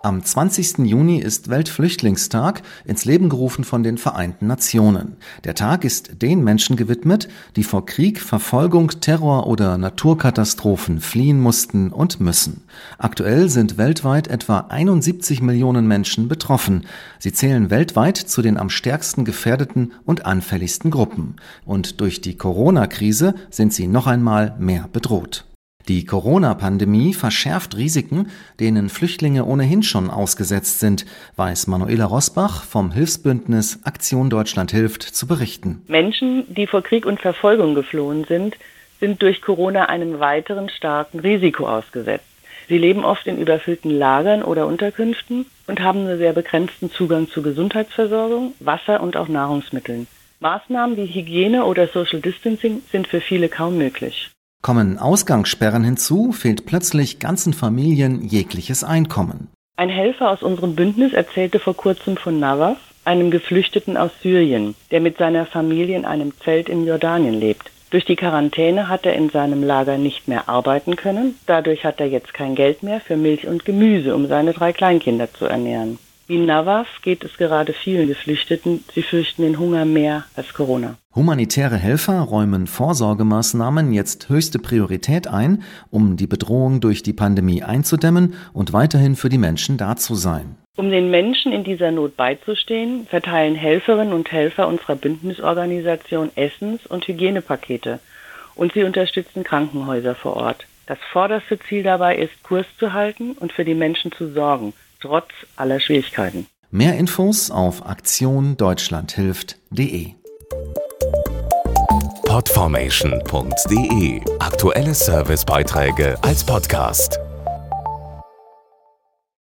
Am 20. Juni ist Weltflüchtlingstag, ins Leben gerufen von den Vereinten Nationen. Der Tag ist den Menschen gewidmet, die vor Krieg, Verfolgung, Terror oder Naturkatastrophen fliehen mussten und müssen. Aktuell sind weltweit etwa 71 Millionen Menschen betroffen. Sie zählen weltweit zu den am stärksten gefährdeten und anfälligsten Gruppen. Und durch die Corona-Krise sind sie noch einmal mehr bedroht. Die Corona-Pandemie verschärft Risiken, denen Flüchtlinge ohnehin schon ausgesetzt sind, weiß Manuela Rosbach vom Hilfsbündnis Aktion Deutschland hilft zu berichten. Menschen, die vor Krieg und Verfolgung geflohen sind, sind durch Corona einem weiteren starken Risiko ausgesetzt. Sie leben oft in überfüllten Lagern oder Unterkünften und haben nur sehr begrenzten Zugang zu Gesundheitsversorgung, Wasser und auch Nahrungsmitteln. Maßnahmen wie Hygiene oder Social Distancing sind für viele kaum möglich. Kommen Ausgangssperren hinzu, fehlt plötzlich ganzen Familien jegliches Einkommen. Ein Helfer aus unserem Bündnis erzählte vor kurzem von Nawaf, einem Geflüchteten aus Syrien, der mit seiner Familie in einem Zelt in Jordanien lebt. Durch die Quarantäne hat er in seinem Lager nicht mehr arbeiten können. Dadurch hat er jetzt kein Geld mehr für Milch und Gemüse, um seine drei Kleinkinder zu ernähren. Wie Navas geht es gerade vielen Geflüchteten. Sie fürchten den Hunger mehr als Corona. Humanitäre Helfer räumen Vorsorgemaßnahmen jetzt höchste Priorität ein, um die Bedrohung durch die Pandemie einzudämmen und weiterhin für die Menschen da zu sein. Um den Menschen in dieser Not beizustehen, verteilen Helferinnen und Helfer unserer Bündnisorganisation Essens- und Hygienepakete und sie unterstützen Krankenhäuser vor Ort. Das vorderste Ziel dabei ist, Kurs zu halten und für die Menschen zu sorgen, trotz aller Schwierigkeiten. Mehr Infos auf aktiondeutschlandhilft.de. Podformation.de Aktuelle Servicebeiträge als Podcast.